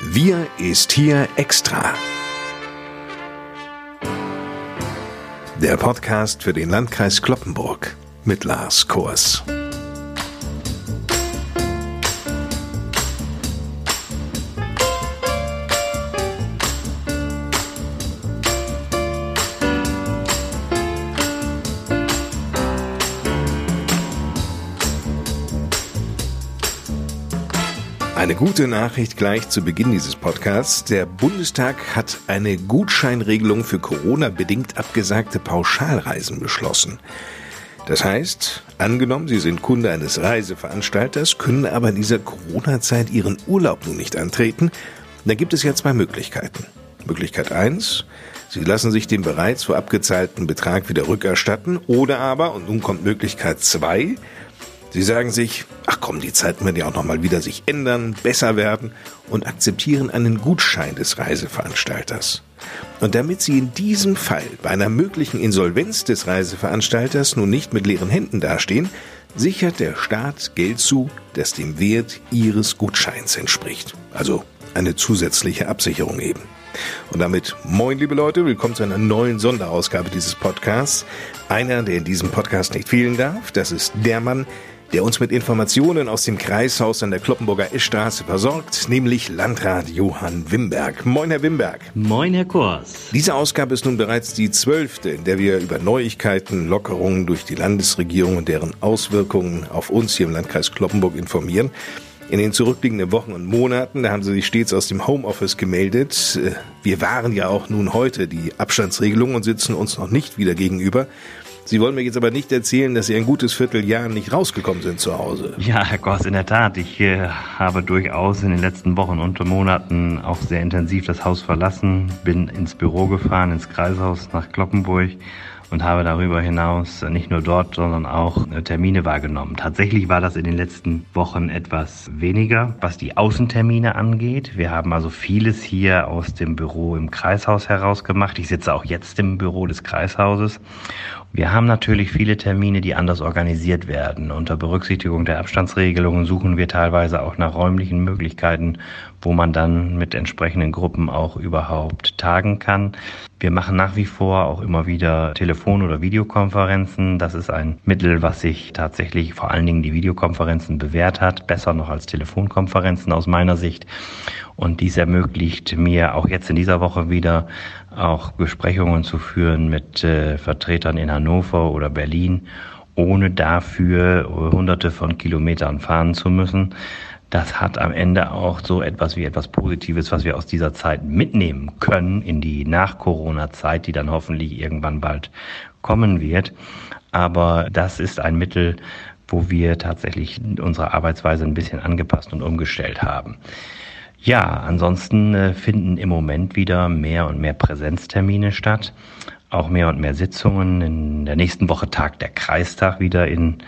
Wir ist hier extra. Der Podcast für den Landkreis Kloppenburg mit Lars Kors. Gute Nachricht gleich zu Beginn dieses Podcasts. Der Bundestag hat eine Gutscheinregelung für Corona-bedingt abgesagte Pauschalreisen beschlossen. Das heißt, angenommen, Sie sind Kunde eines Reiseveranstalters, können aber in dieser Corona-Zeit Ihren Urlaub nun nicht antreten, dann gibt es ja zwei Möglichkeiten. Möglichkeit eins: Sie lassen sich den bereits vorab gezahlten Betrag wieder rückerstatten oder aber, und nun kommt Möglichkeit zwei. Sie sagen sich, ach komm, die Zeiten werden ja auch nochmal wieder sich ändern, besser werden und akzeptieren einen Gutschein des Reiseveranstalters. Und damit Sie in diesem Fall bei einer möglichen Insolvenz des Reiseveranstalters nun nicht mit leeren Händen dastehen, sichert der Staat Geld zu, das dem Wert Ihres Gutscheins entspricht. Also eine zusätzliche Absicherung eben. Und damit moin, liebe Leute, willkommen zu einer neuen Sonderausgabe dieses Podcasts. Einer, der in diesem Podcast nicht fehlen darf, das ist der Mann, der uns mit Informationen aus dem Kreishaus an der Kloppenburger Eschstraße versorgt, nämlich Landrat Johann Wimberg. Moin, Herr Wimberg. Moin, Herr Kors. Diese Ausgabe ist nun bereits die zwölfte, in der wir über Neuigkeiten, Lockerungen durch die Landesregierung und deren Auswirkungen auf uns hier im Landkreis Kloppenburg informieren. In den zurückliegenden Wochen und Monaten, da haben sie sich stets aus dem Homeoffice gemeldet. Wir waren ja auch nun heute die Abstandsregelung und sitzen uns noch nicht wieder gegenüber. Sie wollen mir jetzt aber nicht erzählen, dass Sie ein gutes Vierteljahr nicht rausgekommen sind zu Hause. Ja, Herr Goss, in der Tat. Ich äh, habe durchaus in den letzten Wochen und Monaten auch sehr intensiv das Haus verlassen, bin ins Büro gefahren, ins Kreishaus nach Kloppenburg und habe darüber hinaus nicht nur dort, sondern auch äh, Termine wahrgenommen. Tatsächlich war das in den letzten Wochen etwas weniger, was die Außentermine angeht. Wir haben also vieles hier aus dem Büro im Kreishaus heraus gemacht. Ich sitze auch jetzt im Büro des Kreishauses wir haben natürlich viele Termine, die anders organisiert werden. Unter Berücksichtigung der Abstandsregelungen suchen wir teilweise auch nach räumlichen Möglichkeiten, wo man dann mit entsprechenden Gruppen auch überhaupt tagen kann. Wir machen nach wie vor auch immer wieder Telefon- oder Videokonferenzen. Das ist ein Mittel, was sich tatsächlich vor allen Dingen die Videokonferenzen bewährt hat, besser noch als Telefonkonferenzen aus meiner Sicht. Und dies ermöglicht mir auch jetzt in dieser Woche wieder auch Besprechungen zu führen mit äh, Vertretern in Hannover oder Berlin, ohne dafür hunderte von Kilometern fahren zu müssen. Das hat am Ende auch so etwas wie etwas Positives, was wir aus dieser Zeit mitnehmen können in die Nach-Corona-Zeit, die dann hoffentlich irgendwann bald kommen wird. Aber das ist ein Mittel, wo wir tatsächlich unsere Arbeitsweise ein bisschen angepasst und umgestellt haben. Ja, ansonsten äh, finden im Moment wieder mehr und mehr Präsenztermine statt, auch mehr und mehr Sitzungen. In der nächsten Woche tagt der Kreistag wieder in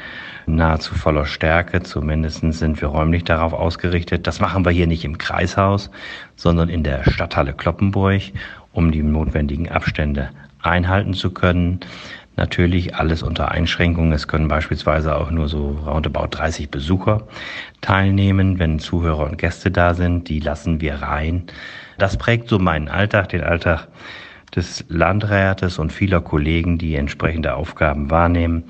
nahezu voller Stärke. Zumindest sind wir räumlich darauf ausgerichtet. Das machen wir hier nicht im Kreishaus, sondern in der Stadthalle Kloppenburg, um die notwendigen Abstände einhalten zu können. Natürlich alles unter Einschränkungen. Es können beispielsweise auch nur so roundabout 30 Besucher teilnehmen, wenn Zuhörer und Gäste da sind. Die lassen wir rein. Das prägt so meinen Alltag, den Alltag des Landrates und vieler Kollegen, die entsprechende Aufgaben wahrnehmen.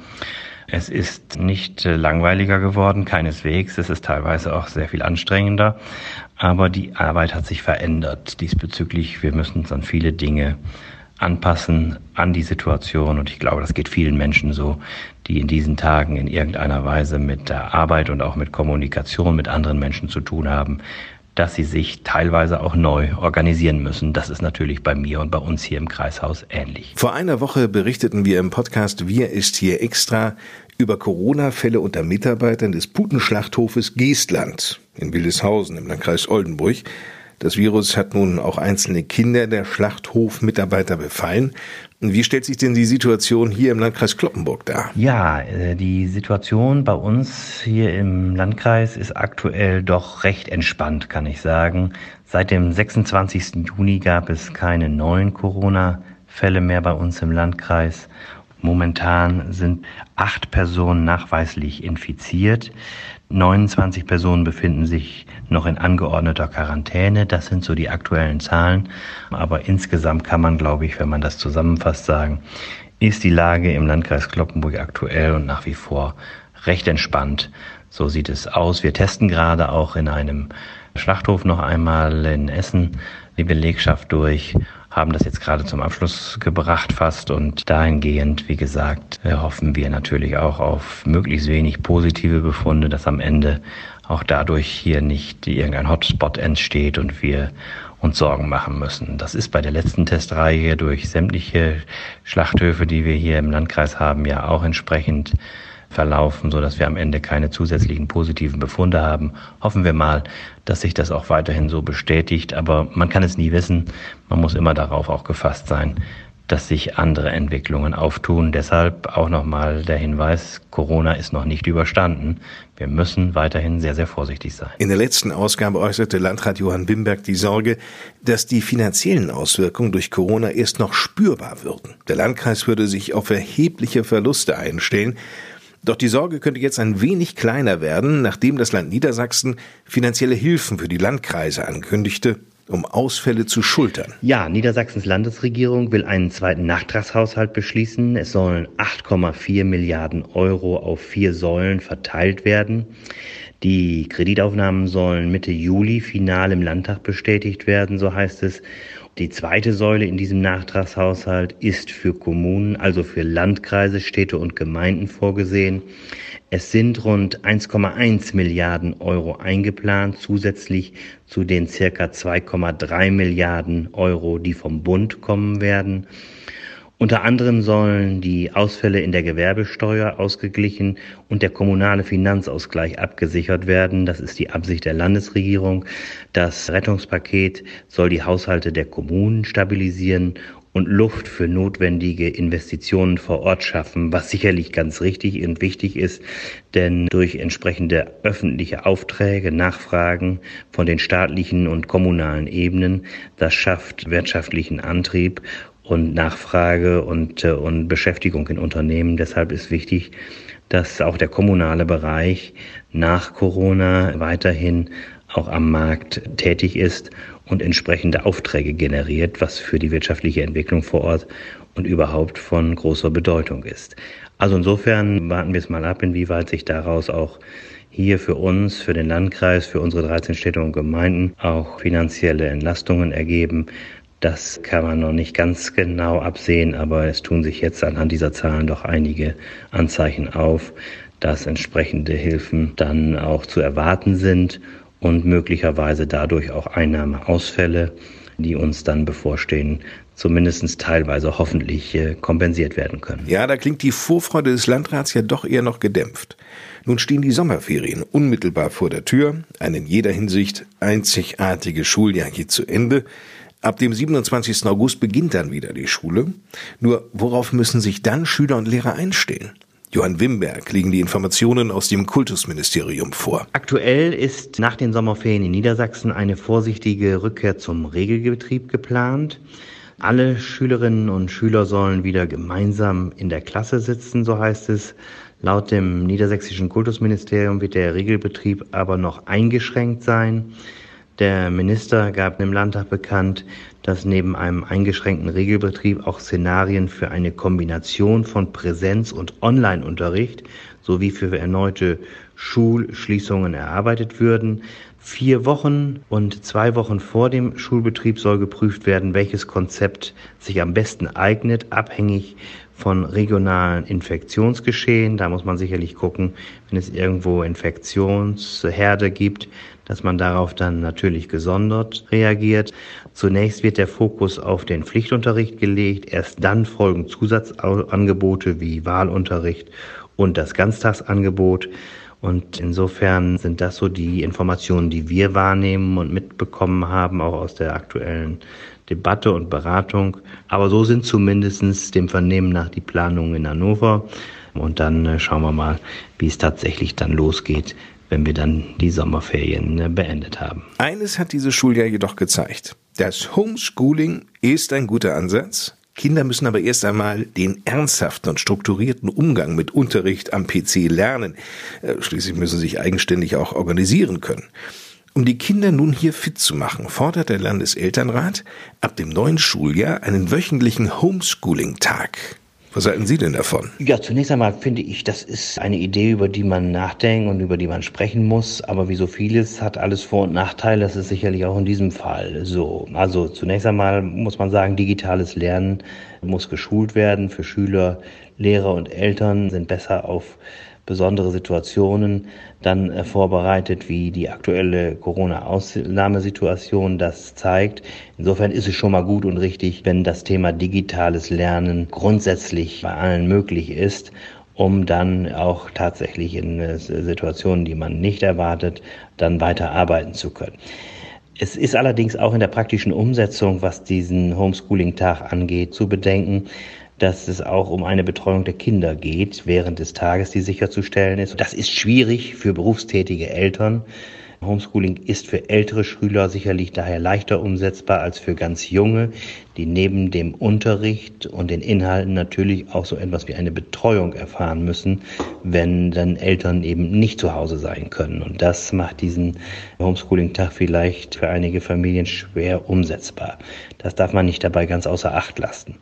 Es ist nicht langweiliger geworden, keineswegs. Es ist teilweise auch sehr viel anstrengender. Aber die Arbeit hat sich verändert diesbezüglich. Wir müssen uns an viele Dinge anpassen an die Situation. Und ich glaube, das geht vielen Menschen so, die in diesen Tagen in irgendeiner Weise mit der Arbeit und auch mit Kommunikation mit anderen Menschen zu tun haben, dass sie sich teilweise auch neu organisieren müssen. Das ist natürlich bei mir und bei uns hier im Kreishaus ähnlich. Vor einer Woche berichteten wir im Podcast Wir ist hier extra über Corona-Fälle unter Mitarbeitern des Putenschlachthofes Geestland in Wildeshausen im Landkreis Oldenburg. Das Virus hat nun auch einzelne Kinder der Schlachthofmitarbeiter befallen. Wie stellt sich denn die Situation hier im Landkreis Kloppenburg dar? Ja, äh, die Situation bei uns hier im Landkreis ist aktuell doch recht entspannt, kann ich sagen. Seit dem 26. Juni gab es keine neuen Corona-Fälle mehr bei uns im Landkreis. Momentan sind acht Personen nachweislich infiziert. 29 Personen befinden sich noch in angeordneter Quarantäne. Das sind so die aktuellen Zahlen. Aber insgesamt kann man, glaube ich, wenn man das zusammenfasst, sagen, ist die Lage im Landkreis Kloppenburg aktuell und nach wie vor recht entspannt. So sieht es aus. Wir testen gerade auch in einem Schlachthof noch einmal in Essen die Belegschaft durch haben das jetzt gerade zum Abschluss gebracht fast und dahingehend, wie gesagt, äh, hoffen wir natürlich auch auf möglichst wenig positive Befunde, dass am Ende auch dadurch hier nicht irgendein Hotspot entsteht und wir uns Sorgen machen müssen. Das ist bei der letzten Testreihe durch sämtliche Schlachthöfe, die wir hier im Landkreis haben, ja auch entsprechend verlaufen, so dass wir am Ende keine zusätzlichen positiven Befunde haben. Hoffen wir mal, dass sich das auch weiterhin so bestätigt. Aber man kann es nie wissen. Man muss immer darauf auch gefasst sein, dass sich andere Entwicklungen auftun. Deshalb auch nochmal der Hinweis, Corona ist noch nicht überstanden. Wir müssen weiterhin sehr, sehr vorsichtig sein. In der letzten Ausgabe äußerte Landrat Johann Wimberg die Sorge, dass die finanziellen Auswirkungen durch Corona erst noch spürbar würden. Der Landkreis würde sich auf erhebliche Verluste einstellen. Doch die Sorge könnte jetzt ein wenig kleiner werden, nachdem das Land Niedersachsen finanzielle Hilfen für die Landkreise ankündigte, um Ausfälle zu schultern. Ja, Niedersachsens Landesregierung will einen zweiten Nachtragshaushalt beschließen. Es sollen 8,4 Milliarden Euro auf vier Säulen verteilt werden. Die Kreditaufnahmen sollen Mitte Juli final im Landtag bestätigt werden, so heißt es. Die zweite Säule in diesem Nachtragshaushalt ist für Kommunen, also für Landkreise, Städte und Gemeinden vorgesehen. Es sind rund 1,1 Milliarden Euro eingeplant, zusätzlich zu den circa 2,3 Milliarden Euro, die vom Bund kommen werden. Unter anderem sollen die Ausfälle in der Gewerbesteuer ausgeglichen und der kommunale Finanzausgleich abgesichert werden. Das ist die Absicht der Landesregierung. Das Rettungspaket soll die Haushalte der Kommunen stabilisieren und Luft für notwendige Investitionen vor Ort schaffen, was sicherlich ganz richtig und wichtig ist, denn durch entsprechende öffentliche Aufträge, Nachfragen von den staatlichen und kommunalen Ebenen, das schafft wirtschaftlichen Antrieb und Nachfrage und, äh, und Beschäftigung in Unternehmen. Deshalb ist wichtig, dass auch der kommunale Bereich nach Corona weiterhin auch am Markt tätig ist und entsprechende Aufträge generiert, was für die wirtschaftliche Entwicklung vor Ort und überhaupt von großer Bedeutung ist. Also insofern warten wir es mal ab, inwieweit sich daraus auch hier für uns, für den Landkreis, für unsere 13 Städte und Gemeinden auch finanzielle Entlastungen ergeben. Das kann man noch nicht ganz genau absehen, aber es tun sich jetzt anhand dieser Zahlen doch einige Anzeichen auf, dass entsprechende Hilfen dann auch zu erwarten sind und möglicherweise dadurch auch Einnahmeausfälle, die uns dann bevorstehen, zumindest teilweise hoffentlich äh, kompensiert werden können. Ja, da klingt die Vorfreude des Landrats ja doch eher noch gedämpft. Nun stehen die Sommerferien unmittelbar vor der Tür, ein in jeder Hinsicht einzigartiges Schuljahr geht zu Ende. Ab dem 27. August beginnt dann wieder die Schule. Nur worauf müssen sich dann Schüler und Lehrer einstehen? Johann Wimberg liegen die Informationen aus dem Kultusministerium vor. Aktuell ist nach den Sommerferien in Niedersachsen eine vorsichtige Rückkehr zum Regelbetrieb geplant. Alle Schülerinnen und Schüler sollen wieder gemeinsam in der Klasse sitzen, so heißt es. Laut dem niedersächsischen Kultusministerium wird der Regelbetrieb aber noch eingeschränkt sein. Der Minister gab im Landtag bekannt, dass neben einem eingeschränkten Regelbetrieb auch Szenarien für eine Kombination von Präsenz- und Online-Unterricht sowie für erneute Schulschließungen erarbeitet würden. Vier Wochen und zwei Wochen vor dem Schulbetrieb soll geprüft werden, welches Konzept sich am besten eignet, abhängig von regionalen Infektionsgeschehen. Da muss man sicherlich gucken, wenn es irgendwo Infektionsherde gibt, dass man darauf dann natürlich gesondert reagiert. Zunächst wird der Fokus auf den Pflichtunterricht gelegt, erst dann folgen Zusatzangebote wie Wahlunterricht und das Ganztagsangebot. Und insofern sind das so die Informationen, die wir wahrnehmen und mitbekommen haben, auch aus der aktuellen Debatte und Beratung. Aber so sind zumindest dem Vernehmen nach die Planungen in Hannover. Und dann äh, schauen wir mal, wie es tatsächlich dann losgeht wenn wir dann die Sommerferien äh, beendet haben. Eines hat dieses Schuljahr jedoch gezeigt. Das Homeschooling ist ein guter Ansatz. Kinder müssen aber erst einmal den ernsthaften und strukturierten Umgang mit Unterricht am PC lernen. Äh, schließlich müssen sie sich eigenständig auch organisieren können. Um die Kinder nun hier fit zu machen, fordert der Landeselternrat ab dem neuen Schuljahr einen wöchentlichen Homeschooling-Tag. Was halten Sie denn davon? Ja, zunächst einmal finde ich, das ist eine Idee, über die man nachdenken und über die man sprechen muss. Aber wie so vieles hat alles Vor- und Nachteile. Das ist sicherlich auch in diesem Fall so. Also zunächst einmal muss man sagen, digitales Lernen muss geschult werden. Für Schüler, Lehrer und Eltern sind besser auf besondere Situationen dann äh, vorbereitet, wie die aktuelle Corona-Ausnahmesituation das zeigt. Insofern ist es schon mal gut und richtig, wenn das Thema digitales Lernen grundsätzlich bei allen möglich ist um dann auch tatsächlich in äh, Situationen, die man nicht erwartet, dann weiter arbeiten zu können. Es ist allerdings auch in der praktischen Umsetzung, was diesen Homeschooling-Tag angeht, zu bedenken, dass es auch um eine Betreuung der Kinder geht während des Tages, die sicherzustellen ist. Das ist schwierig für berufstätige Eltern. Homeschooling ist für ältere Schüler sicherlich daher leichter umsetzbar als für ganz junge, die neben dem Unterricht und den Inhalten natürlich auch so etwas wie eine Betreuung erfahren müssen, wenn dann Eltern eben nicht zu Hause sein können. Und das macht diesen Homeschooling-Tag vielleicht für einige Familien schwer umsetzbar. Das darf man nicht dabei ganz außer Acht lassen.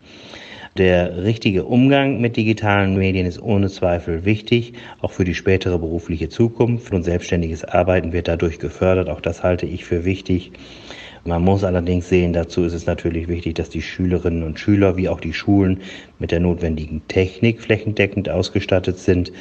Der richtige Umgang mit digitalen Medien ist ohne Zweifel wichtig, auch für die spätere berufliche Zukunft und selbstständiges Arbeiten wird dadurch gefördert. Auch das halte ich für wichtig. Man muss allerdings sehen, dazu ist es natürlich wichtig, dass die Schülerinnen und Schüler wie auch die Schulen mit der notwendigen Technik flächendeckend ausgestattet sind.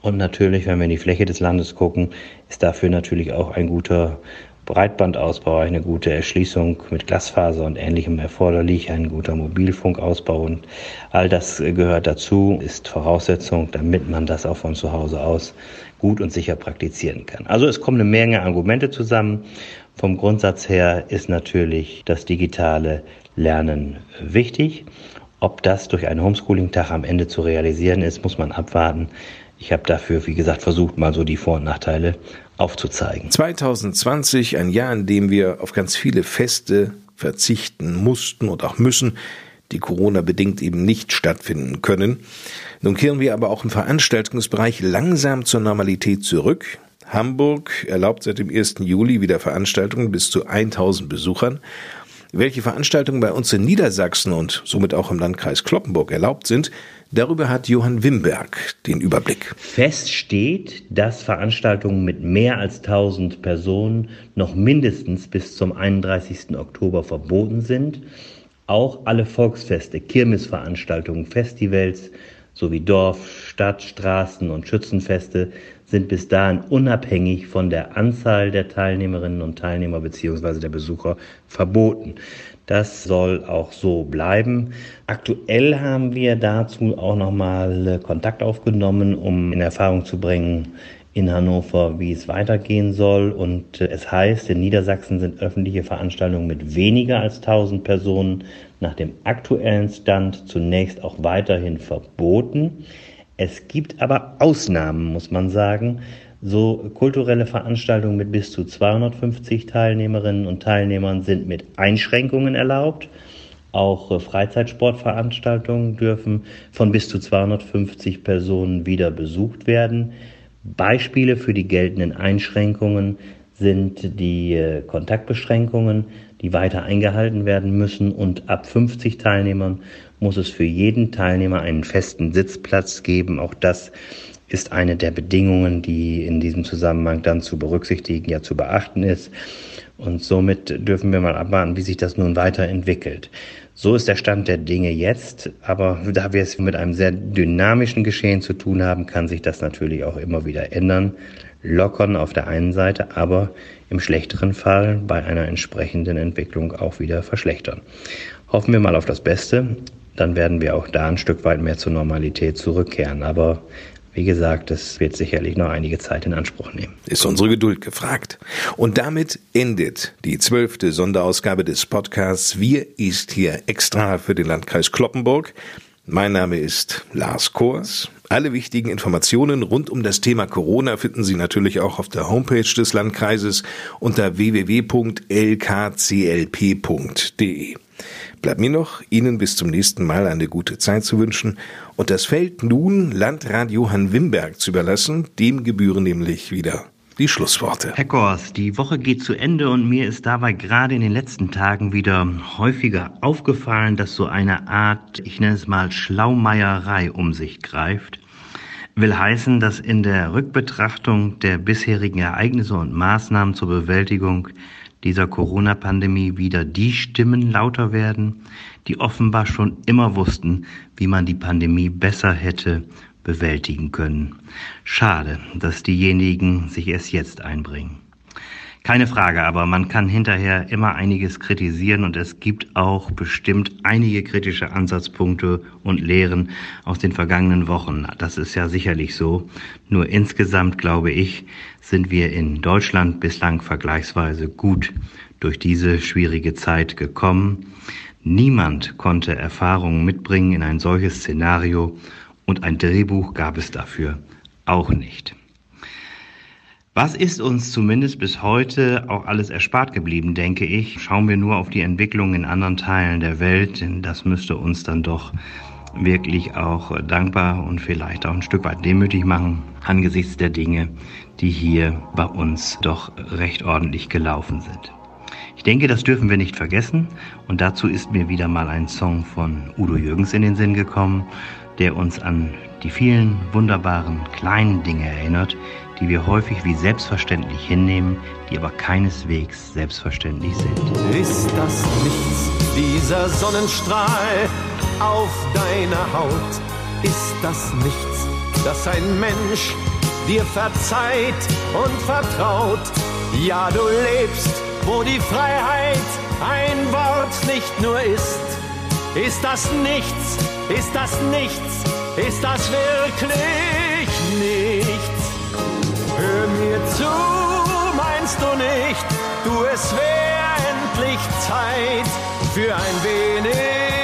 Und natürlich, wenn wir in die Fläche des Landes gucken, ist dafür natürlich auch ein guter Breitbandausbau, eine gute Erschließung mit Glasfaser und ähnlichem erforderlich, ein guter Mobilfunkausbau und all das gehört dazu, ist Voraussetzung, damit man das auch von zu Hause aus gut und sicher praktizieren kann. Also es kommen eine Menge Argumente zusammen. Vom Grundsatz her ist natürlich das digitale Lernen wichtig. Ob das durch einen Homeschooling-Tag am Ende zu realisieren ist, muss man abwarten. Ich habe dafür, wie gesagt, versucht, mal so die Vor- und Nachteile aufzuzeigen. 2020, ein Jahr, in dem wir auf ganz viele Feste verzichten mussten und auch müssen, die Corona bedingt eben nicht stattfinden können. Nun kehren wir aber auch im Veranstaltungsbereich langsam zur Normalität zurück. Hamburg erlaubt seit dem 1. Juli wieder Veranstaltungen bis zu 1000 Besuchern. Welche Veranstaltungen bei uns in Niedersachsen und somit auch im Landkreis Kloppenburg erlaubt sind, darüber hat Johann Wimberg den Überblick. Fest steht, dass Veranstaltungen mit mehr als 1000 Personen noch mindestens bis zum 31. Oktober verboten sind. Auch alle Volksfeste, Kirmesveranstaltungen, Festivals sowie Dorf, Stadt, Straßen und Schützenfeste sind bis dahin unabhängig von der Anzahl der Teilnehmerinnen und Teilnehmer bzw. der Besucher verboten. Das soll auch so bleiben. Aktuell haben wir dazu auch nochmal äh, Kontakt aufgenommen, um in Erfahrung zu bringen in Hannover, wie es weitergehen soll. Und äh, es heißt, in Niedersachsen sind öffentliche Veranstaltungen mit weniger als 1000 Personen nach dem aktuellen Stand zunächst auch weiterhin verboten. Es gibt aber Ausnahmen, muss man sagen. So kulturelle Veranstaltungen mit bis zu 250 Teilnehmerinnen und Teilnehmern sind mit Einschränkungen erlaubt. Auch äh, Freizeitsportveranstaltungen dürfen von bis zu 250 Personen wieder besucht werden. Beispiele für die geltenden Einschränkungen sind die äh, Kontaktbeschränkungen, die weiter eingehalten werden müssen und ab 50 Teilnehmern muss es für jeden Teilnehmer einen festen Sitzplatz geben. Auch das ist eine der Bedingungen, die in diesem Zusammenhang dann zu berücksichtigen, ja zu beachten ist. Und somit dürfen wir mal abwarten, wie sich das nun weiterentwickelt. So ist der Stand der Dinge jetzt, aber da wir es mit einem sehr dynamischen Geschehen zu tun haben, kann sich das natürlich auch immer wieder ändern. Lockern auf der einen Seite, aber im schlechteren Fall bei einer entsprechenden Entwicklung auch wieder verschlechtern. Hoffen wir mal auf das Beste dann werden wir auch da ein Stück weit mehr zur Normalität zurückkehren. Aber wie gesagt, es wird sicherlich noch einige Zeit in Anspruch nehmen. Ist unsere Geduld gefragt. Und damit endet die zwölfte Sonderausgabe des Podcasts Wir ist hier extra für den Landkreis Kloppenburg. Mein Name ist Lars Kors. Alle wichtigen Informationen rund um das Thema Corona finden Sie natürlich auch auf der Homepage des Landkreises unter www.lkclp.de. Bleibt mir noch, Ihnen bis zum nächsten Mal eine gute Zeit zu wünschen und das Feld nun Landrat Johann Wimberg zu überlassen, dem gebühren nämlich wieder die Schlussworte. Herr Gors, die Woche geht zu Ende und mir ist dabei gerade in den letzten Tagen wieder häufiger aufgefallen, dass so eine Art, ich nenne es mal Schlaumeierei um sich greift. Will heißen, dass in der Rückbetrachtung der bisherigen Ereignisse und Maßnahmen zur Bewältigung dieser Corona-Pandemie wieder die Stimmen lauter werden, die offenbar schon immer wussten, wie man die Pandemie besser hätte bewältigen können. Schade, dass diejenigen sich erst jetzt einbringen. Keine Frage, aber man kann hinterher immer einiges kritisieren und es gibt auch bestimmt einige kritische Ansatzpunkte und Lehren aus den vergangenen Wochen. Das ist ja sicherlich so. Nur insgesamt, glaube ich, sind wir in Deutschland bislang vergleichsweise gut durch diese schwierige Zeit gekommen. Niemand konnte Erfahrungen mitbringen in ein solches Szenario und ein Drehbuch gab es dafür auch nicht. Was ist uns zumindest bis heute auch alles erspart geblieben, denke ich? Schauen wir nur auf die Entwicklung in anderen Teilen der Welt, denn das müsste uns dann doch wirklich auch dankbar und vielleicht auch ein Stück weit demütig machen angesichts der Dinge, die hier bei uns doch recht ordentlich gelaufen sind. Ich denke, das dürfen wir nicht vergessen und dazu ist mir wieder mal ein Song von Udo Jürgens in den Sinn gekommen der uns an die vielen wunderbaren kleinen Dinge erinnert, die wir häufig wie selbstverständlich hinnehmen, die aber keineswegs selbstverständlich sind. Ist das nichts, dieser Sonnenstrahl auf deiner Haut? Ist das nichts, dass ein Mensch dir verzeiht und vertraut? Ja, du lebst, wo die Freiheit ein Wort nicht nur ist. Ist das nichts, ist das nichts? Ist das wirklich nichts? Mir zu, meinst du nicht, du es wäre endlich Zeit für ein wenig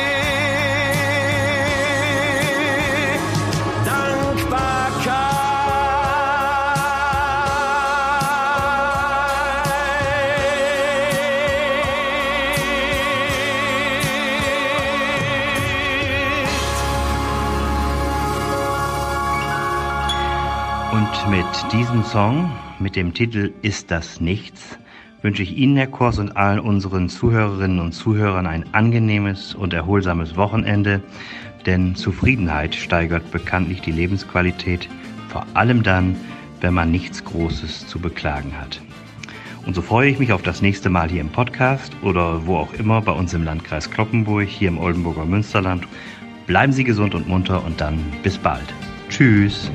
mit diesem Song, mit dem Titel Ist das nichts, wünsche ich Ihnen, Herr Kors, und allen unseren Zuhörerinnen und Zuhörern ein angenehmes und erholsames Wochenende, denn Zufriedenheit steigert bekanntlich die Lebensqualität, vor allem dann, wenn man nichts Großes zu beklagen hat. Und so freue ich mich auf das nächste Mal hier im Podcast oder wo auch immer bei uns im Landkreis Kloppenburg, hier im Oldenburger Münsterland. Bleiben Sie gesund und munter und dann bis bald. Tschüss.